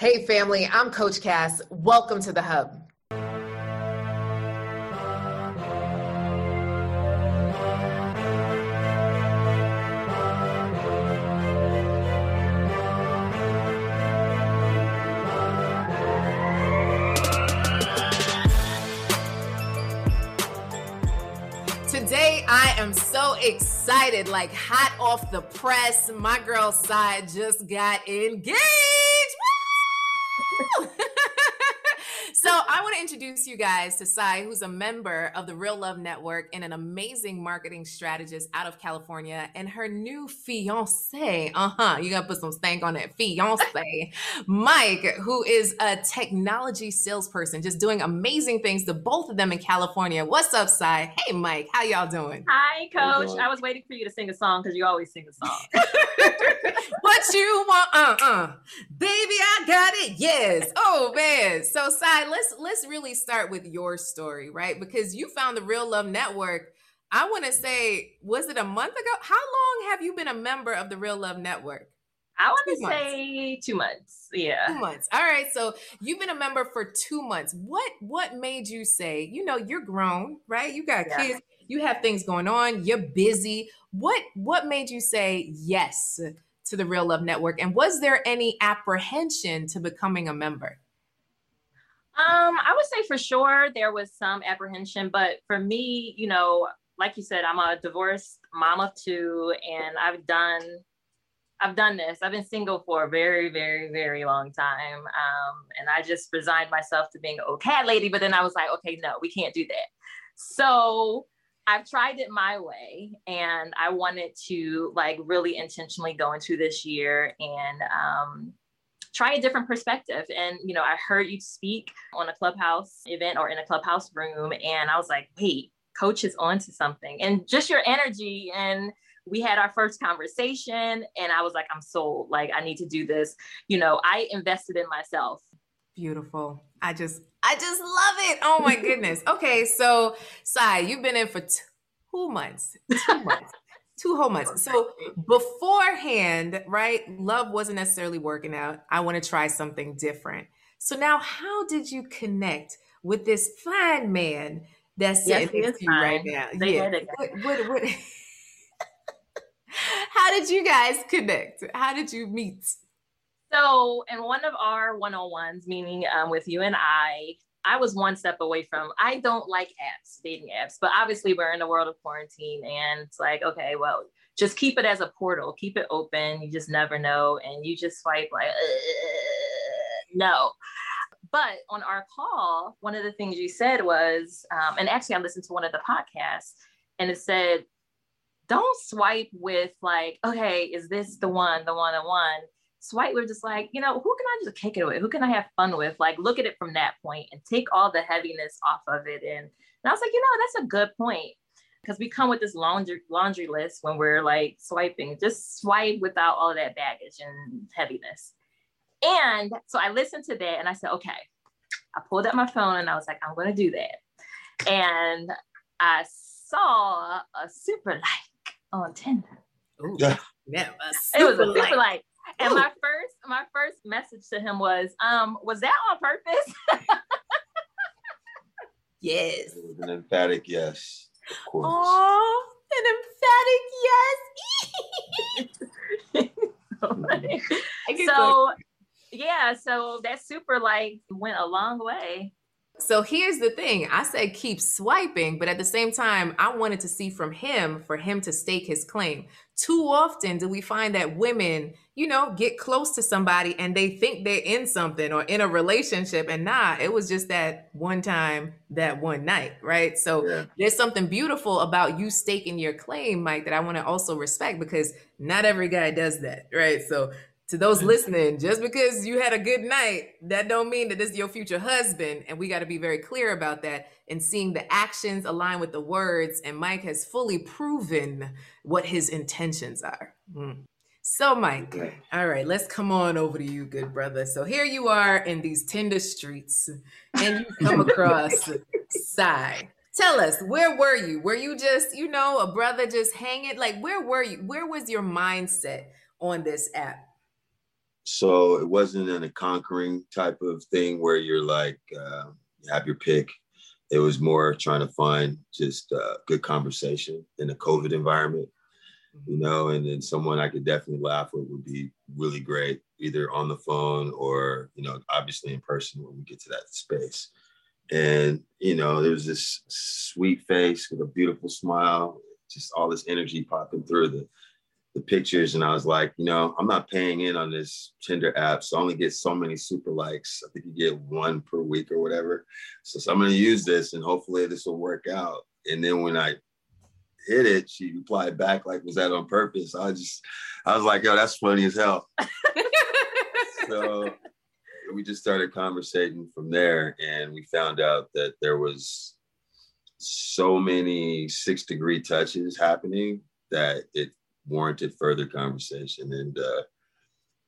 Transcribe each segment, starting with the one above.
Hey, family, I'm Coach Cass. Welcome to the Hub. Today, I am so excited, like hot off the press. My girl Cy just got engaged. So I want to introduce you guys to Cy, who's a member of the Real Love Network and an amazing marketing strategist out of California, and her new fiance. Uh huh. You gotta put some stank on it. Fiance, Mike, who is a technology salesperson, just doing amazing things to both of them in California. What's up, Cy? Hey, Mike. How y'all doing? Hi, Coach. I was waiting for you to sing a song because you always sing a song. what you want? Uh uh. Baby, I got it. Yes. Oh man. So, Cy let's let's really start with your story, right? Because you found the Real Love Network. I want to say, was it a month ago? How long have you been a member of the Real Love Network? I want to say two months. Yeah. Two months. All right. So you've been a member for two months. What what made you say, you know, you're grown, right? You got yeah. kids, you have things going on, you're busy. What what made you say yes to the Real Love Network? And was there any apprehension to becoming a member? Um, I would say for sure there was some apprehension, but for me, you know, like you said, I'm a divorced mom of two, and I've done, I've done this. I've been single for a very, very, very long time, um, and I just resigned myself to being a cat lady. But then I was like, okay, no, we can't do that. So I've tried it my way, and I wanted to like really intentionally go into this year and um, try a different perspective. And, you know, I heard you speak on a clubhouse event or in a clubhouse room, and I was like, wait, coach is onto something. And just your energy and we had our first conversation and I was like, I'm sold. Like, I need to do this. You know, I invested in myself. Beautiful. I just, I just love it. Oh my goodness. Okay. So, Cy, you've been in for two months. Two months two whole months. So beforehand, right, love wasn't necessarily working out. I want to try something different. So now, how did you connect with this fine man that's yes, sitting you right now? They yeah. What, what, what, how did you guys connect? How did you meet? So, in one of our one on ones, meaning um, with you and I, I was one step away from I don't like apps, dating apps, but obviously we're in the world of quarantine and it's like, okay, well, just keep it as a portal, keep it open. You just never know. And you just swipe like, no. But on our call, one of the things you said was, um, and actually I listened to one of the podcasts and it said, don't swipe with like, okay, is this the one, the one, the one? Swipe, we're just like, you know, who can I just kick it with? Who can I have fun with? Like, look at it from that point and take all the heaviness off of it. And, and I was like, you know, that's a good point. Because we come with this laundry laundry list when we're like swiping. Just swipe without all that baggage and heaviness. And so I listened to that and I said, okay. I pulled up my phone and I was like, I'm gonna do that. And I saw a super like on Tinder. Ooh, yeah. it was a super like. like. And my first my first message to him was, um, was that on purpose? yes. It was an emphatic yes, of course. Oh, an emphatic yes. so yeah, so that super like went a long way. So here's the thing. I said keep swiping, but at the same time, I wanted to see from him for him to stake his claim. Too often do we find that women, you know, get close to somebody and they think they're in something or in a relationship and nah, it was just that one time, that one night, right? So yeah. there's something beautiful about you staking your claim, Mike, that I want to also respect because not every guy does that, right? So to those listening, just because you had a good night, that don't mean that this is your future husband. And we got to be very clear about that and seeing the actions align with the words. And Mike has fully proven what his intentions are. Mm. So, Mike, okay. all right, let's come on over to you, good brother. So here you are in these Tinder streets, and you come across Cy. Tell us, where were you? Were you just, you know, a brother just hanging? Like, where were you? Where was your mindset on this app? So it wasn't in a conquering type of thing where you're like uh, you have your pick. It was more trying to find just uh, good conversation in a COVID environment, you mm-hmm. know, and then someone I could definitely laugh with would be really great, either on the phone or, you know, obviously in person when we get to that space. And, you know, there was this sweet face with a beautiful smile, just all this energy popping through the the pictures and I was like, you know, I'm not paying in on this Tinder app, so I only get so many super likes. I think you get one per week or whatever. So, so I'm gonna use this and hopefully this will work out. And then when I hit it, she replied back like, "Was that on purpose?" I just, I was like, "Yo, that's funny as hell." so we just started conversating from there, and we found out that there was so many six degree touches happening that it warranted further conversation. And uh,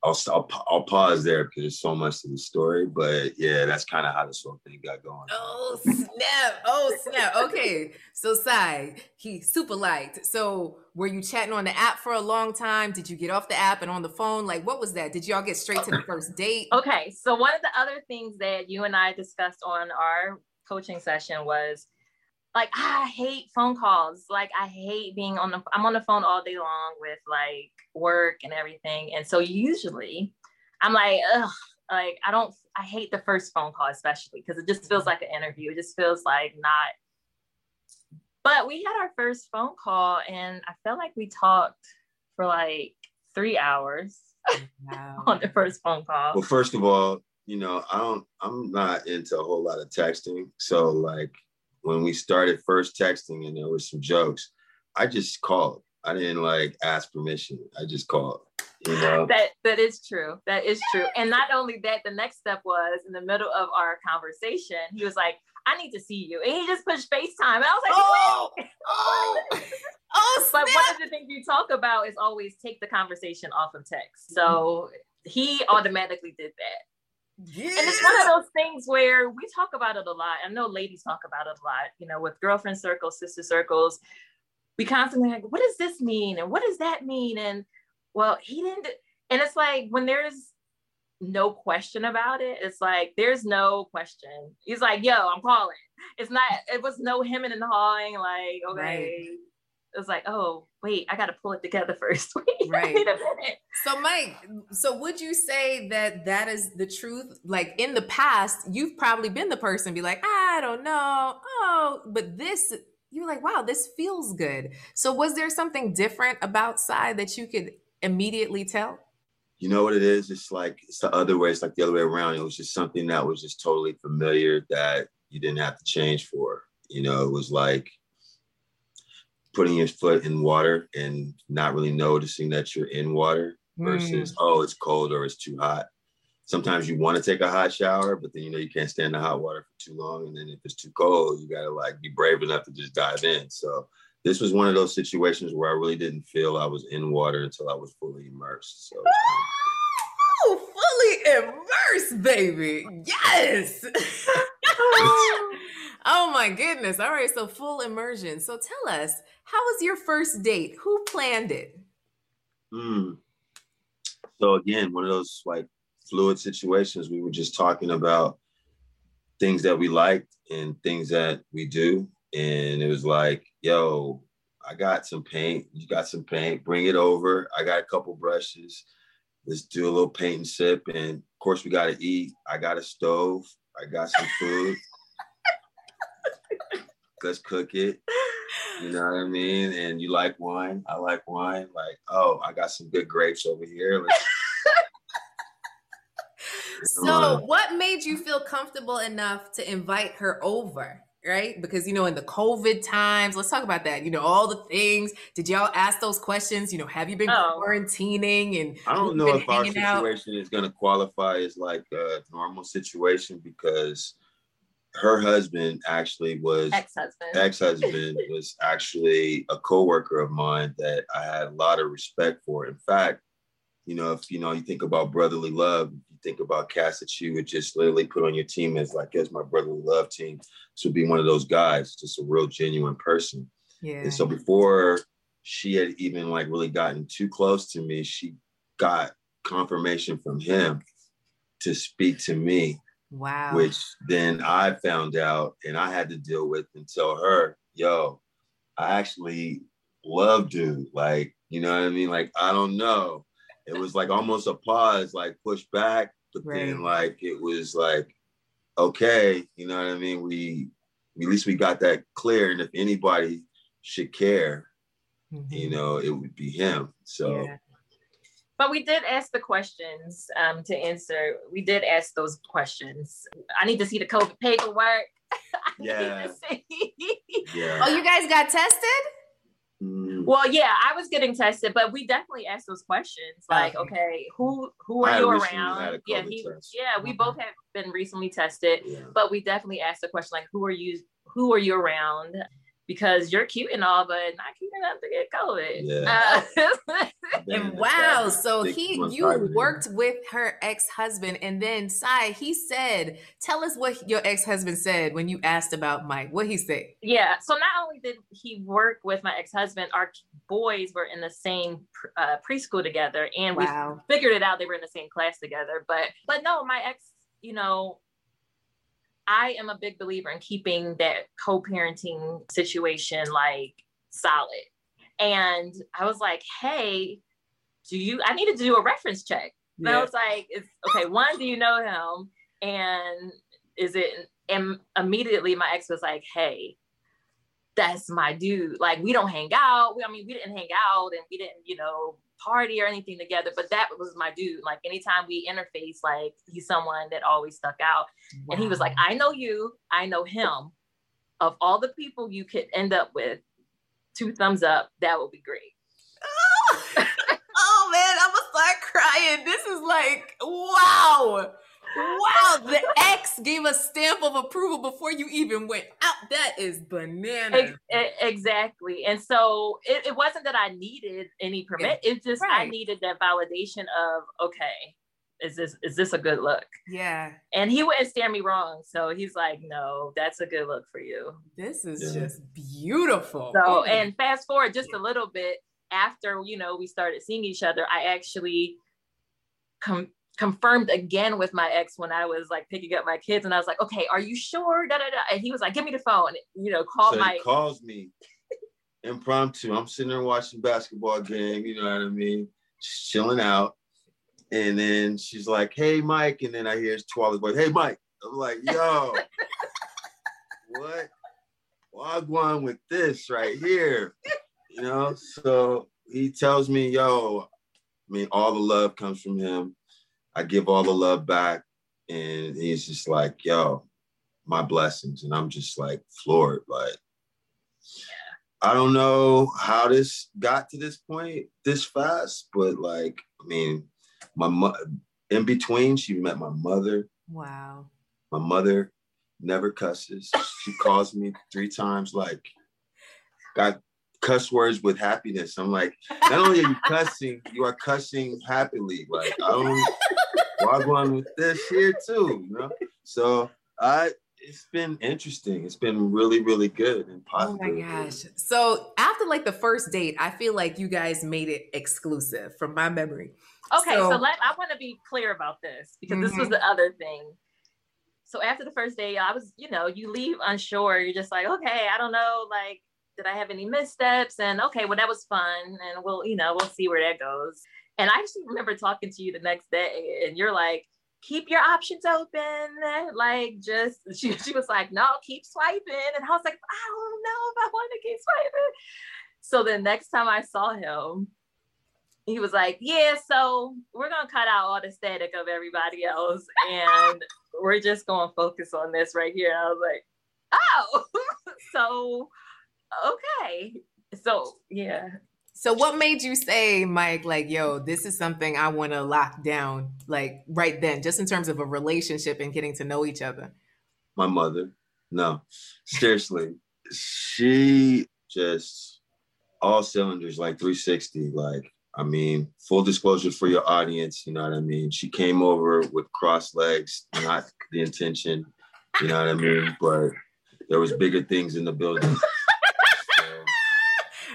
I'll, I'll, I'll pause there because there's so much to the story. But yeah, that's kind of how this whole thing got going. Oh snap! Oh snap! Okay, so Cy, he super liked. So were you chatting on the app for a long time? Did you get off the app and on the phone? Like, what was that? Did y'all get straight to the first date? Okay, so one of the other things that you and I discussed on our coaching session was like I hate phone calls. Like I hate being on the I'm on the phone all day long with like work and everything. And so usually I'm like, ugh, like I don't I hate the first phone call especially because it just feels like an interview. It just feels like not but we had our first phone call and I felt like we talked for like three hours wow. on the first phone call. Well, first of all, you know, I don't I'm not into a whole lot of texting. So like when we started first texting and there was some jokes, I just called. I didn't like ask permission. I just called. You know? That that is true. That is true. And not only that, the next step was in the middle of our conversation, he was like, I need to see you. And he just pushed FaceTime. And I was like, oh, oh, oh But one of the things you talk about is always take the conversation off of text. So he automatically did that. Yeah. And it's one of those things where we talk about it a lot. I know ladies talk about it a lot, you know, with girlfriend circles, sister circles. We constantly like, what does this mean? And what does that mean? And well, he didn't. And it's like when there's no question about it, it's like there's no question. He's like, yo, I'm calling. It's not, it was no him and hawing, like, okay. Right it was like, oh, wait, I got to pull it together first. wait, right. Wait a minute. So, Mike, so would you say that that is the truth? Like in the past, you've probably been the person be like, I don't know. Oh, but this, you're like, wow, this feels good. So, was there something different about Cy that you could immediately tell? You know what it is? It's like, it's the other way. It's like the other way around. It was just something that was just totally familiar that you didn't have to change for. You know, it was like, putting your foot in water and not really noticing that you're in water versus mm. oh it's cold or it's too hot. Sometimes you want to take a hot shower but then you know you can't stand the hot water for too long and then if it's too cold you got to like be brave enough to just dive in. So this was one of those situations where i really didn't feel i was in water until i was fully immersed so fully immersed baby. Yes oh my goodness. All right. So full immersion. So tell us, how was your first date? Who planned it? Hmm. So again, one of those like fluid situations. We were just talking about things that we liked and things that we do. And it was like, yo, I got some paint. You got some paint. Bring it over. I got a couple brushes. Let's do a little paint and sip. And of course, we got to eat. I got a stove. I got some food let's cook it. You know what I mean? And you like wine? I like wine. Like, oh, I got some good grapes over here. so, what made you feel comfortable enough to invite her over? Right? Because, you know, in the COVID times, let's talk about that. You know, all the things. Did y'all ask those questions? You know, have you been oh. quarantining? And I don't know if our situation out? is going to qualify as like a normal situation because her husband actually was ex-husband. Ex-husband was actually a co-worker of mine that I had a lot of respect for. In fact, you know, if you know you think about brotherly love, you think about cats that you would just literally put on your team as like, as my brotherly love team. This would be one of those guys, just a real genuine person. Yeah. And so before she had even like really gotten too close to me, she got confirmation from him to speak to me. Wow. Which then I found out and I had to deal with and tell her, yo, I actually love dude. Like, you know what I mean? Like, I don't know. It was like almost a pause, like push back, but right. then like it was like, okay, you know what I mean? We at least we got that clear. And if anybody should care, mm-hmm. you know, it would be him. So yeah. But we did ask the questions um, to answer. We did ask those questions. I need to see the COVID paperwork. yeah. yeah. Oh, you guys got tested? Mm. Well, yeah, I was getting tested, but we definitely asked those questions. Like, okay, okay who who are I you around? Yeah, he, yeah, we both have been recently tested, yeah. but we definitely asked the question like, who are you? Who are you around? Because you're cute and all, but not cute enough to get COVID. Yeah. Uh, and wow, so he you worked with her ex-husband, and then Cy, he said, tell us what your ex-husband said when you asked about Mike. What he said? Yeah. So not only did he work with my ex-husband, our boys were in the same uh, preschool together, and wow. we figured it out. They were in the same class together. But but no, my ex, you know, I am a big believer in keeping that co-parenting situation like solid. And I was like, hey, do you I needed to do a reference check. And yeah. I was like, it's okay, one, do you know him? And is it and immediately my ex was like, hey, that's my dude. Like we don't hang out. We, I mean, we didn't hang out and we didn't, you know, party or anything together, but that was my dude. Like anytime we interface, like he's someone that always stuck out. Wow. And he was like, I know you, I know him. Of all the people you could end up with, two thumbs up, that would be great. Oh, oh man, I'm gonna start crying. This is like, wow. Wow, the ex gave a stamp of approval before you even went out. That is banana. Exactly. And so it, it wasn't that I needed any permit. Yeah. It's just right. I needed that validation of okay, is this is this a good look? Yeah. And he wouldn't steer me wrong. So he's like, no, that's a good look for you. This is yeah. just beautiful. So oh. and fast forward just a little bit after you know we started seeing each other, I actually come confirmed again with my ex when I was like picking up my kids, and I was like, "Okay, are you sure?" Da, da, da. And he was like, "Give me the phone." You know, call so my calls me impromptu. I'm sitting there watching basketball game. You know what I mean? Just chilling out, and then she's like, "Hey, Mike," and then I hear Twala's voice, "Hey, Mike." I'm like, "Yo, what? Wagwan with this right here?" You know, so he tells me, "Yo." I mean, all the love comes from him I give all the love back. And he's just like, yo, my blessings. And I'm just like floored. Like, I don't know how this got to this point this fast, but like, I mean, my mo- in between, she met my mother. Wow. My mother never cusses. She calls me three times, like, got cuss words with happiness. I'm like, not only are you cussing, you are cussing happily. Like, I don't Wagwan with this here too, you know. So I it's been interesting. It's been really, really good and positive. Oh my gosh. So after like the first date, I feel like you guys made it exclusive from my memory. Okay, so, so let I want to be clear about this because mm-hmm. this was mm-hmm. the other thing. So after the first day, I was, you know, you leave unsure. You're just like, okay, I don't know, like, did I have any missteps? And okay, well, that was fun. And we'll, you know, we'll see where that goes. And I actually remember talking to you the next day, and you're like, keep your options open. Like, just, she, she was like, no, keep swiping. And I was like, I don't know if I want to keep swiping. So the next time I saw him, he was like, Yeah, so we're going to cut out all the static of everybody else. And we're just going to focus on this right here. And I was like, Oh, so, okay. So, yeah, so what made you say, Mike, like, yo, this is something I want to lock down, like right then, just in terms of a relationship and getting to know each other? My mother. No, seriously. she just all cylinders, like 360. Like, I mean, full disclosure for your audience, you know what I mean? She came over with cross legs, not the intention, you know what I mean? But there was bigger things in the building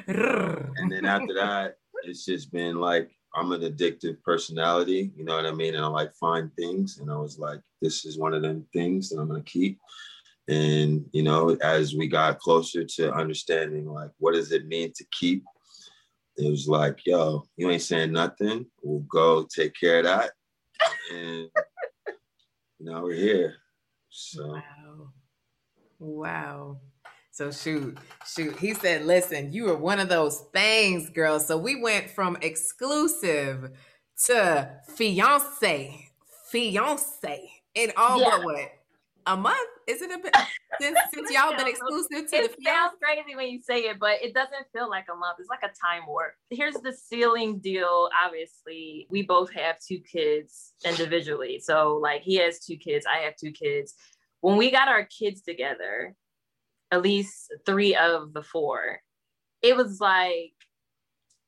and then after that, it's just been like I'm an addictive personality, you know what I mean? And I like find things. And I was like, this is one of them things that I'm gonna keep. And you know, as we got closer to understanding like what does it mean to keep, it was like, yo, you ain't saying nothing. We'll go take care of that. And now we're here. So wow. Wow. So shoot, shoot. He said, listen, you were one of those things, girl. So we went from exclusive to fiance, fiance in all yeah. but what? A month? Is it a bit since since y'all been exclusive to it the fiance? sounds crazy when you say it, but it doesn't feel like a month. It's like a time warp. Here's the ceiling deal. Obviously, we both have two kids individually. So like he has two kids, I have two kids. When we got our kids together, at least three of the four, it was like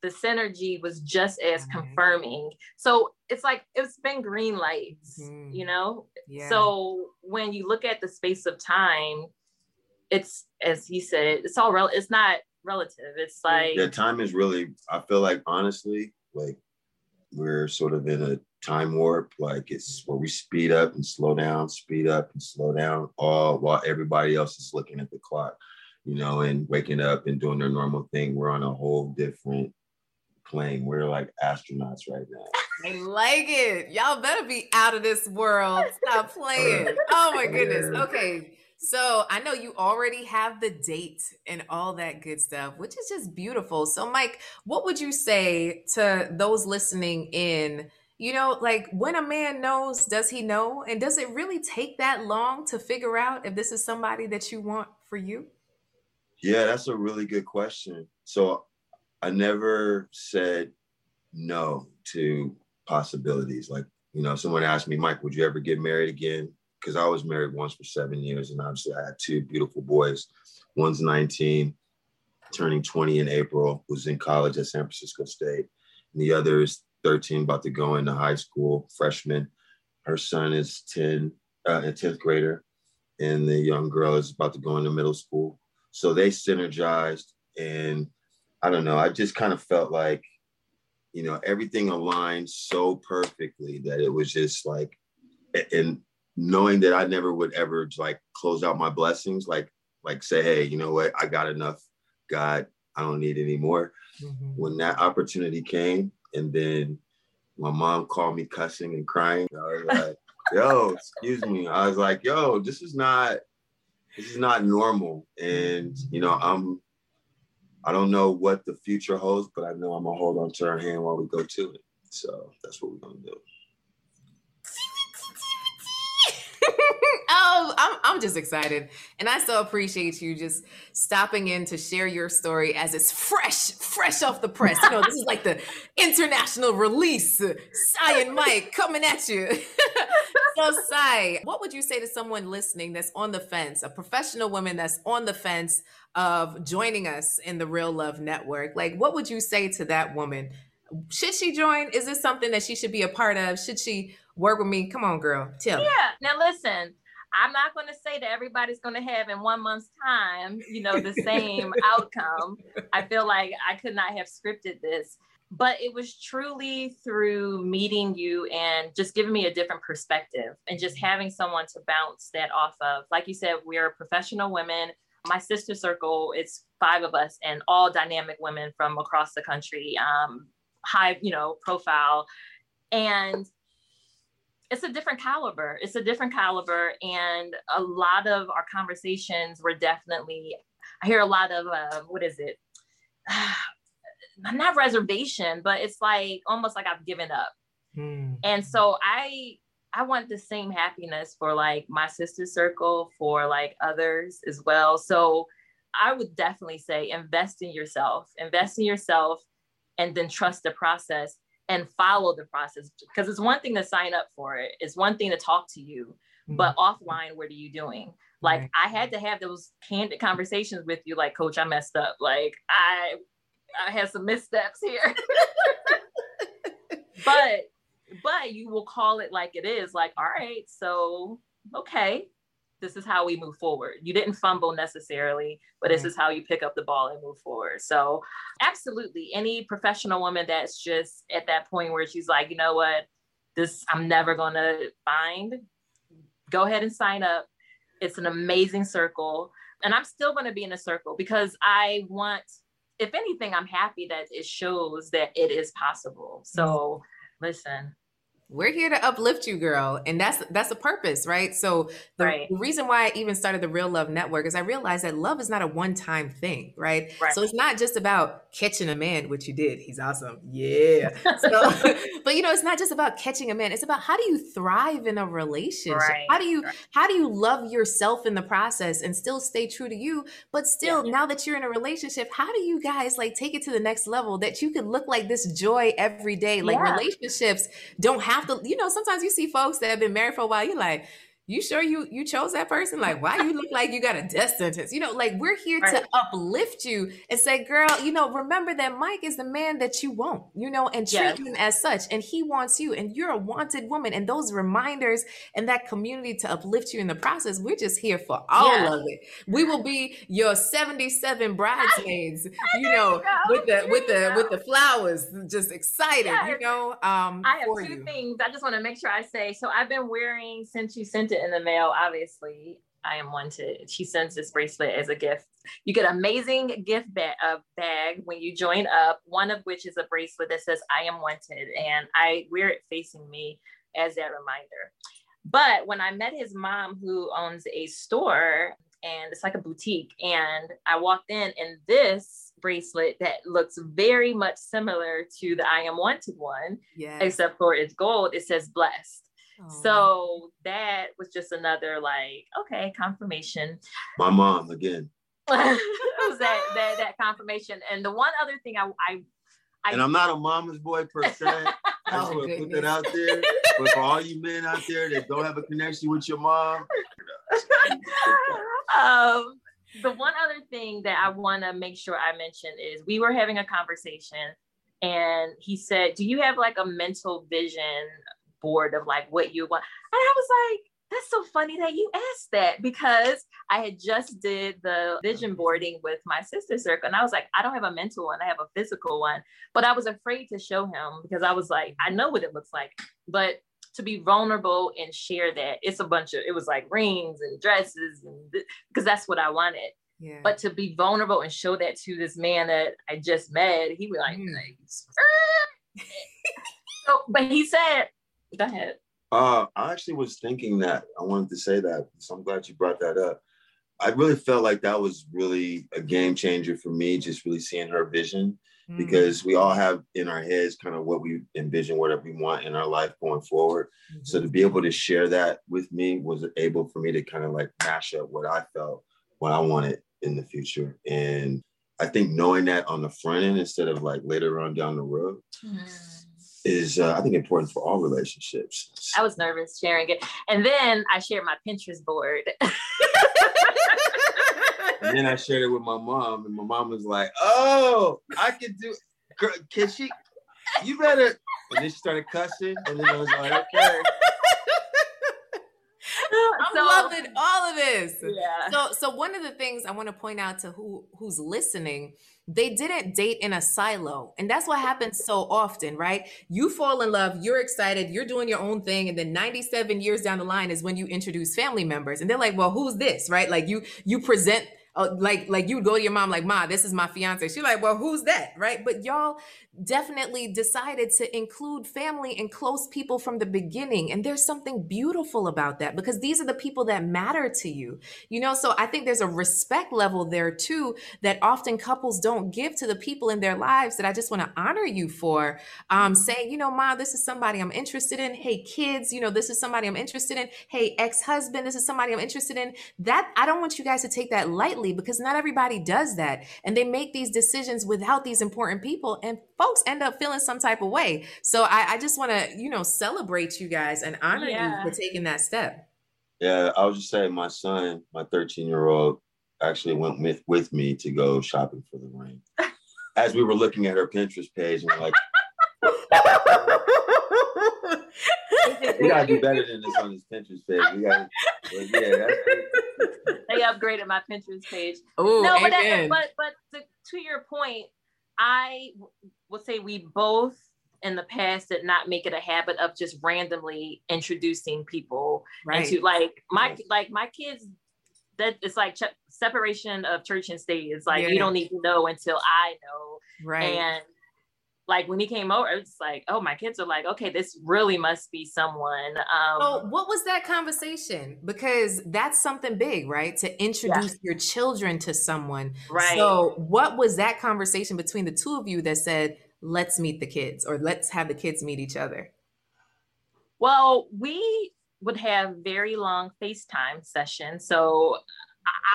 the synergy was just as mm-hmm. confirming. So it's like it's been green lights, mm-hmm. you know? Yeah. So when you look at the space of time, it's as he said, it's all real it's not relative. It's like the time is really I feel like honestly, like we're sort of in a time warp. Like it's where we speed up and slow down, speed up and slow down, all while everybody else is looking at the clock, you know, and waking up and doing their normal thing. We're on a whole different plane. We're like astronauts right now. I like it. Y'all better be out of this world. Stop playing. Oh my goodness. Okay. So I know you already have the date and all that good stuff, which is just beautiful. So, Mike, what would you say to those listening in you know, like when a man knows, does he know? And does it really take that long to figure out if this is somebody that you want for you? Yeah, that's a really good question. So I never said no to possibilities. Like, you know, someone asked me, Mike, would you ever get married again? Because I was married once for seven years, and obviously I had two beautiful boys. One's 19, turning 20 in April, was in college at San Francisco State. And the other is 13, about to go into high school, freshman. Her son is 10, uh, a 10th grader, and the young girl is about to go into middle school. So they synergized. And I don't know, I just kind of felt like, you know, everything aligned so perfectly that it was just like, and knowing that I never would ever like close out my blessings, like, like say, hey, you know what, I got enough. God, I don't need any more. Mm-hmm. When that opportunity came, and then my mom called me cussing and crying. I was like, yo, excuse me. I was like, yo, this is not this is not normal. And you know, I'm I don't know what the future holds, but I know I'm gonna hold on to her hand while we go to it. So that's what we're gonna do. Oh, I'm, I'm just excited. And I so appreciate you just stopping in to share your story as it's fresh, fresh off the press. You know, this is like the international release. Cy and Mike coming at you. so, Cy, what would you say to someone listening that's on the fence, a professional woman that's on the fence of joining us in the Real Love Network? Like, what would you say to that woman? Should she join? Is this something that she should be a part of? Should she work with me? Come on, girl. Tell yeah. Yeah. Now, listen, I'm not going to say that everybody's going to have in one month's time, you know, the same outcome. I feel like I could not have scripted this, but it was truly through meeting you and just giving me a different perspective and just having someone to bounce that off of. Like you said, we're professional women. My sister circle, it's five of us and all dynamic women from across the country, um, high, you know, profile. And it's a different caliber. It's a different caliber. And a lot of our conversations were definitely, I hear a lot of, uh, what is it? Not reservation, but it's like almost like I've given up. Hmm. And so I, I want the same happiness for like my sister circle, for like others as well. So I would definitely say invest in yourself, invest in yourself, and then trust the process and follow the process because it's one thing to sign up for it it's one thing to talk to you mm-hmm. but offline what are you doing like right. i had to have those candid conversations with you like coach i messed up like i i had some missteps here but but you will call it like it is like all right so okay this is how we move forward. You didn't fumble necessarily, but this is how you pick up the ball and move forward. So, absolutely, any professional woman that's just at that point where she's like, you know what, this I'm never gonna find, go ahead and sign up. It's an amazing circle. And I'm still gonna be in a circle because I want, if anything, I'm happy that it shows that it is possible. So, listen, we're here to uplift you girl. And that's that's a purpose right? So the, right. the, reason why i even started the real love network is i realized that love is not a one-time thing right, right. so it's not just about catching a man which you did. He's awesome. Yeah. So, but you know it's not just about catching a man. It's about how do you thrive in a relationship? Right. how do you how do you love yourself in the process and still stay true to you? But still yeah. now that you're in a relationship how do you guys like take it to the next level that you can look like this joy every day? Like yeah. relationships don't have to, you know, sometimes you see folks that have been married for a while, you're like, you sure you you chose that person? Like, why you look like you got a death sentence? You know, like we're here right. to uplift you and say, girl, you know, remember that Mike is the man that you want, you know, and treat yes. him as such. And he wants you, and you're a wanted woman. And those reminders and that community to uplift you in the process, we're just here for all yeah. of it. We will be your 77 bridesmaids, you know, you with the with the with the flowers, just excited, yes. you know. Um I have two you. things I just want to make sure I say. So I've been wearing since you sent it it in the mail, obviously, I am wanted. She sends this bracelet as a gift. You get amazing gift bag, uh, bag when you join up. One of which is a bracelet that says "I am wanted," and I wear it facing me as that reminder. But when I met his mom, who owns a store and it's like a boutique, and I walked in, and this bracelet that looks very much similar to the "I am wanted" one, yes. except for it's gold. It says "blessed." So that was just another like, okay, confirmation. My mom again. was that, that that confirmation. And the one other thing I I, I and I'm not a mama's boy per se. I just want to put that out there. But for all you men out there that don't have a connection with your mom. um, the one other thing that I want to make sure I mention is we were having a conversation and he said, Do you have like a mental vision board of like what you want. And I was like, that's so funny that you asked that because I had just did the vision boarding with my sister circle. And I was like, I don't have a mental one, I have a physical one. But I was afraid to show him because I was like, I know what it looks like. But to be vulnerable and share that, it's a bunch of, it was like rings and dresses and because that's what I wanted. Yeah. But to be vulnerable and show that to this man that I just met, he was like, mm. so, but he said, Go ahead. Uh, I actually was thinking that. I wanted to say that. So I'm glad you brought that up. I really felt like that was really a game changer for me, just really seeing her vision, mm. because we all have in our heads kind of what we envision, whatever we want in our life going forward. Mm-hmm. So to be able to share that with me was able for me to kind of like mash up what I felt, what I wanted in the future. And I think knowing that on the front end instead of like later on down the road. Mm is uh, I think important for all relationships. I was nervous sharing it, and then I shared my Pinterest board. and then I shared it with my mom, and my mom was like, "Oh, I can do. Can she? You better." And then she started cussing, and then I was like, "Okay." I'm so, loving all of this. Yeah. So, so one of the things I want to point out to who who's listening they didn't date in a silo. And that's what happens so often, right? You fall in love, you're excited, you're doing your own thing. And then 97 years down the line is when you introduce family members. And they're like, well, who's this? Right? Like you, you present uh, like like you would go to your mom like ma this is my fiance. She's like well who's that? Right? But y'all definitely decided to include family and close people from the beginning. And there's something beautiful about that because these are the people that matter to you you know? So i think there's a respect level there too that often couples don't give to the people in their lives that i just want to honor you for um, saying you know ma this is somebody i'm interested in. Hey kids you know this is somebody i'm interested in. Hey ex-husband this is somebody i'm interested in. That i don't want you guys to take that lightly because not everybody does that. And they make these decisions without these important people, and folks end up feeling some type of way. So I, I just want to, you know, celebrate you guys and honor yeah. you for taking that step. Yeah, I was just saying, my son, my 13 year old, actually went with, with me to go shopping for the ring. As we were looking at her Pinterest page, and like, we gotta do better than this on this Pinterest page. We gotta But yeah, they upgraded my Pinterest page. Ooh, no, but that, but but to, to your point, I would say we both in the past did not make it a habit of just randomly introducing people right. into like my like my kids that it's like ch- separation of church and state is like Yeah. you don't need to know until I know right. and like when he came over it's like oh my kids are like okay this really must be someone um So, what was that conversation? Because that's something big, right? To introduce your children to someone. right So, what was that conversation between the two of you that said, let's meet the kids or let's have the kids meet each other? Well, we would have very long FaceTime sessions. So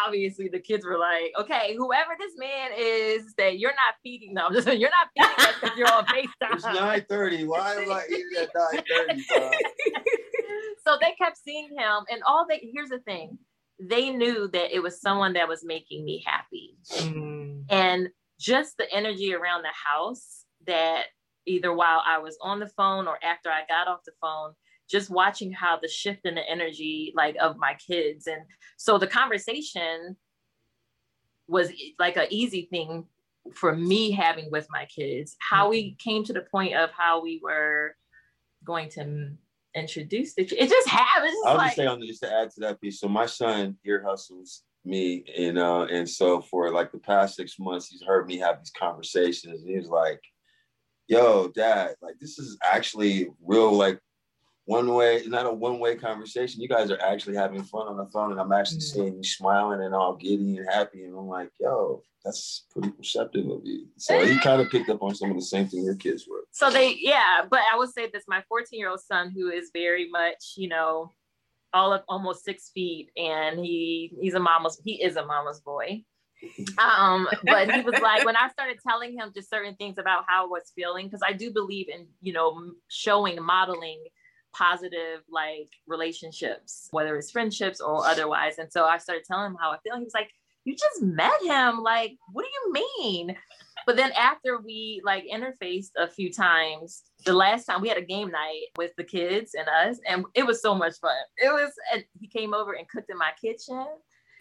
obviously the kids were like, okay, whoever this man is that you're not feeding them, just you're not feeding us because you're on FaceTime. it's FaceTime. nine thirty. Why am I eating at nine thirty? so they kept seeing him and all they here's the thing. They knew that it was someone that was making me happy. Mm, and just the energy around the house that either while I was on the phone or after I got off the phone, just watching how the shift in the energy like of my kids. And so the conversation was like an easy thing for me having with my kids. How we came to the point of how we were going to introduce the it just happened. It's I'll like, just say on just to add to that piece. So my son ear hustles me, and uh, and so for like the past six months, he's heard me have these conversations, and he's like, "Yo, Dad, like this is actually real, like one way, not a one way conversation. You guys are actually having fun on the phone, and I'm actually Mhm. seeing you smiling and all giddy and happy, and I'm like, yo." That's pretty perceptive of you. So he kind of picked up on some of the same thing your kids were. so they yeah but i would say this my 14 year old son who is very much you know all of almost six feet and he he's a mama's he is a mama's boy um but he was like when i started telling him just certain things about how i was feeling because i do believe in you know showing modeling positive like relationships whether it's friendships or otherwise. And so i started telling him how i feel. He was like you just met him. Like what do you mean? But then after we like interfaced a few times the last time we had a game night with the kids and us and it was so much fun. It was and he came over and cooked in my kitchen.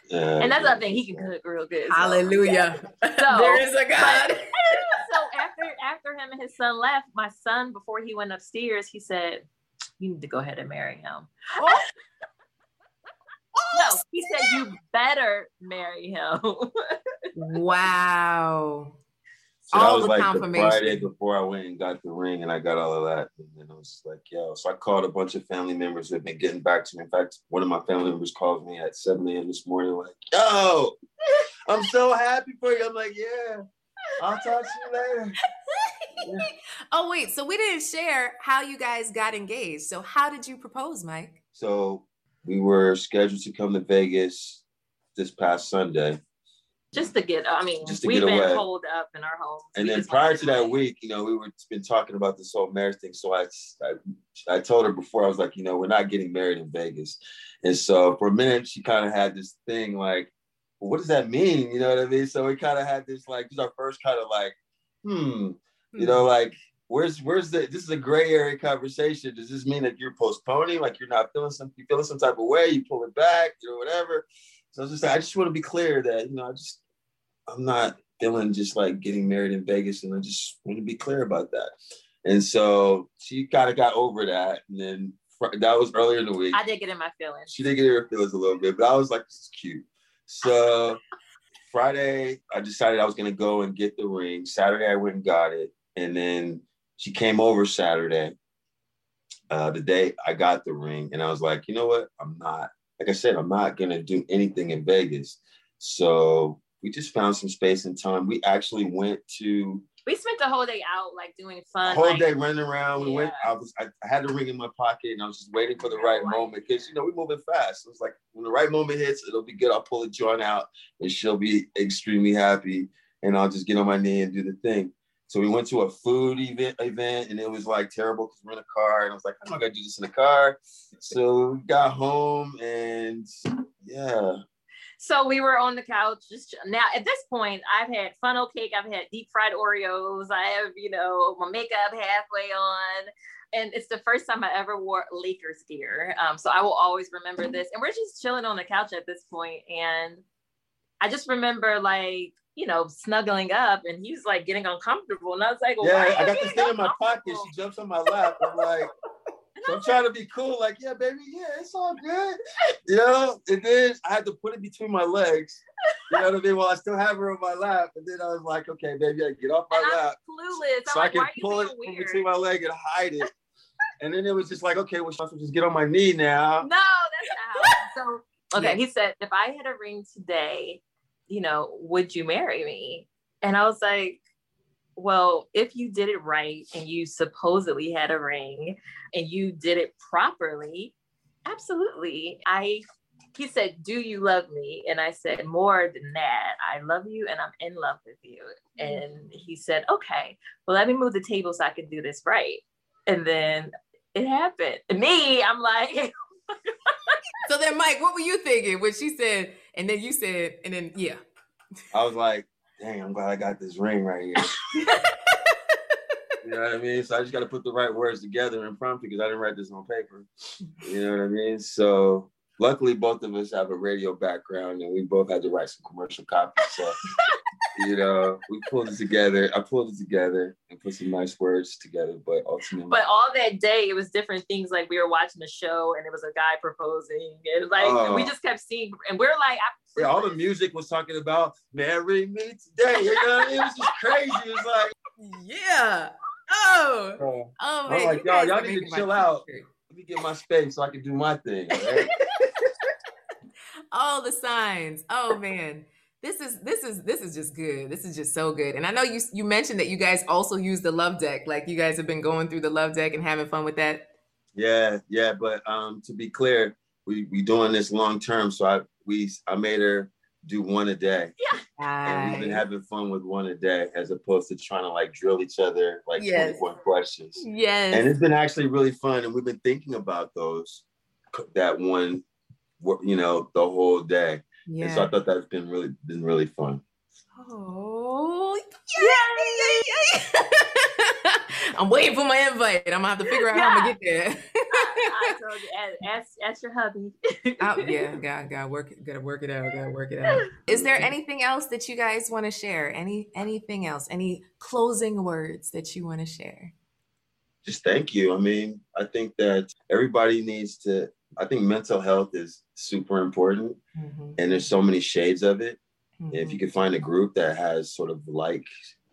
Yeah, and that's yeah. the thing he can cook real good so- Hallelujah. there is a God. so after after him and his son left my son before he went upstairs he said you need to go ahead and marry him oh. Oh, no he said you better marry him wow. So that All was the like the confirmation. Friday before I went and got the ring and I got all of that. And then I was like, yo. So I called a bunch of family members who have been getting back to me. In fact, one of my family members called me at 7 a.m. this morning, like, yo, I'm so happy for you. I'm like, yeah, I'll talk to you later. oh, wait. So we didn't share how you guys got engaged. So, how did you propose, Mike? So we were scheduled to come to Vegas this past Sunday. just to get i mean Just to we've get been away. holed up in our homes And We then prior to that week, you know, we were been talking about this whole marriage thing. So I, I, I told her before I was like, you know, we're not getting married in Vegas. And so for a minute, she kind of had this thing like, well, what does that mean? You know what I mean? So we kind of had this like, this is our first kind of like, hmm, you know, like where's where's the this is a gray area conversation. Does this mean that you're postponing, like you're not feeling some you feeling some type of way, you pull it back, you know, whatever. So I was just I just want to be clear that you know I just I'm not feeling just like getting married in Vegas, and I just want to be clear about that. And so she kind of got over that, and then that was earlier in the week. i did get in my feelings She did get in her feelings a little bit, but I was like, this is cute. So Friday, I decided I was gonna go and get the ring. Saturday, I went and got it, and then she came over Saturday, uh, the day I got the ring, and I was like, you know what? I'm not. Like I said, I'm not gonna do anything in Vegas. So we just found some space and time. We actually went to we spent the whole day out like doing fun whole like, day running around. We went. I was. I, I had the ring in my pocket, and I was just waiting for the right Right. moment because you know we're moving fast. It was like when the right moment hits, it'll be good. I'll pull a joint out, and she'll be extremely happy, and I'll just get on my knee and do the thing. So we went to a food event, event, and it was like terrible because we're in a car, and I was like, I'm not gonna do this in the car. So we got home, and yeah, So we were on the couch. Just now, at this point, I've had funnel cake. I've had deep fried Oreos. I have, you know, my makeup halfway on. and it's the first time I ever wore Lakers gear. Um, so I will always remember this. And we're just chilling on the couch at this point, and I just remember like you know snuggling up, and he was like getting uncomfortable, and I was like, well, yeah, I got this thing in my pocket. She jumps on my lap. I'm like. So I'm trying to be cool, like, yeah, baby, yeah, it's all good. You know, and then I had to put it between my legs. You know what I mean? While I still have her on my lap. And then I was like, okay, baby, I get off my and lap. Clueless. So I'm I like, can pull it from weird? between my leg and hide it. and then it was just like, okay, well, I should just get on my knee now. No, that's not how. So okay, Yeah. he said, if I had a ring today, you know, would you marry me? And I was like, well, if you did it right and you supposedly had a ring and you did it properly, absolutely. I he said, Do you love me? And I said, More than that, I love you and I'm in love with you. And he said, Okay, well, let me move the table so I can do this right. And then it happened. And me, I'm like, So then, Mike, what were you thinking when she said, and then you said, and then yeah. I was like, dang, I'm glad I got this ring right here. you know what I mean? So I just got to put the right words together and prompt because I didn't write this on paper. You know what I mean? So luckily, both of us have a radio background and we both had to write some commercial copies. So, you know, we pulled it together. I pulled it together and put some nice words together. But ultimately, but all that day, it was different things. Like we were watching the show and it was a guy proposing. and like, Oh. we just kept seeing, and we're like, yeah, all the music was talking about marry me today. You know, it was just crazy. It was like, Yeah. Oh. oh, Oh I'm like, you y'all- y'all need to chill out. t-shirt. let me get my space so I can do my thing. all right? all the signs. Oh man. This is this is this is just good. This is just so good. And I know you you mentioned that you guys also use the love deck. Like you guys have been going through the love deck and having fun with that. Yeah, yeah, but um, to be clear, we we doing this long term, so I we I made her do one a day, Yeah. and we've been having fun with one a day as opposed to trying to like drill each other like Yes. 21 questions. Yes. And it's been actually really fun, and we've been thinking about those that one, you know, the whole day. And so I thought that's been really been really fun. Oh, yeah. I'm waiting for my invite. I'm gonna have to figure out how I'm gonna get there. I told you, ask, ask, ask your hubby. Oh, yeah, gotta, gotta work, gotta work it out, gotta work it out. Is there anything else that you guys want to share? Any, anything else? Any closing words that you want to share? Just thank you. I mean, I think that everybody needs to. I think mental health is super important, Mhm, and there's so many shades of it. And if you can find a group that has sort of like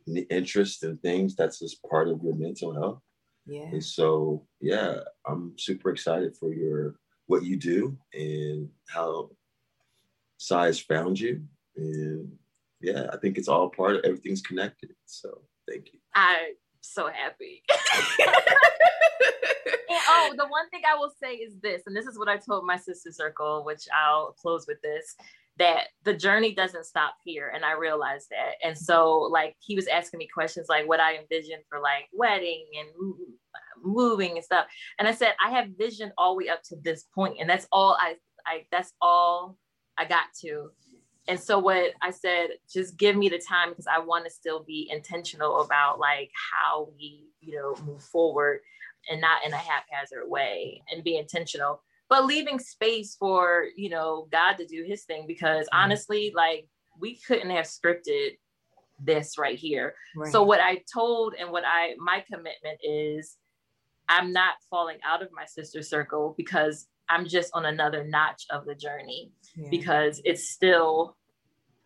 n- interest in things that's just part of your mental health. Yeah, and so yeah i'm super excited for your what you do and how Cy's found you. And yeah i think it's all part of everything's connected. So thank you. I'm so happy. And, oh, the one thing I will say is this, and this is what I told my sister circle, which I'll close with this that the journey doesn't stop here. And I realized that. And so, like, he was asking me questions like what I envisioned for like wedding and moving and stuff. And I said, I have vision all the way up to this point, and that's all I, I that's all I got to. And so what I said, just give me the time because I want to still be intentional about like how we, you know, move forward and not in a haphazard way and be intentional but leaving space for you know god to do his thing because Mhm. honestly like we couldn't have scripted this right here Right. so what i told and what i my commitment is i'm not falling out of my sister circle because i'm just on another notch of the journey Yeah. because it's still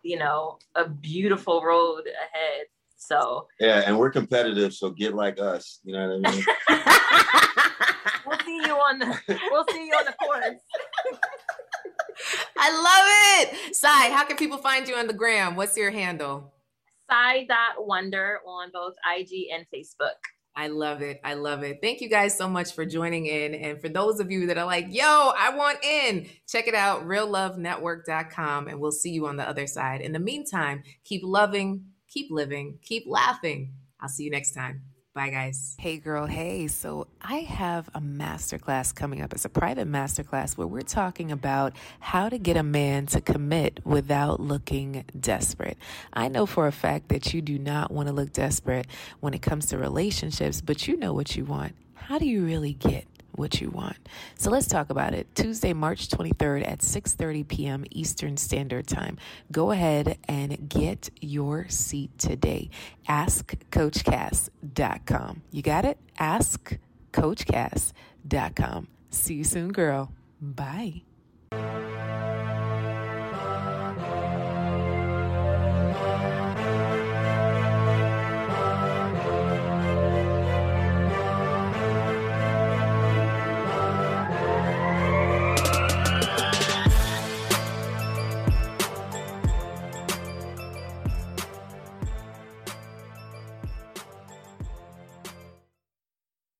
you know a beautiful road ahead so yeah and we're competitive so get like us you know what i mean we'll see you on the we'll see you on the course I love it. Cy, how can people find you on the gram? What's your handle? Cy dot wonder on both IG and Facebook. I love it. I love it. Thank you guys so much for joining in. And for those of you that are like, yo, I want in, check it out, reallovenetwork.com, and we'll see you on the other side. In the meantime, keep loving, keep living, keep laughing. I'll see you next time. Bye, guys. Hey, girl. Hey. So, I have a masterclass coming up. It's a private masterclass where we're talking about how to get a man to commit without looking desperate. I know for a fact that you do not want to look desperate when it comes to relationships, but you know what you want. how do you really get what you want. So let's talk about it. Tuesday, March 23rd at 6:30 p.m. Eastern Standard Time. Go ahead and get your seat today. AskCoachCass.com. You got it? AskCoachCass.com. See you soon, girl. Bye.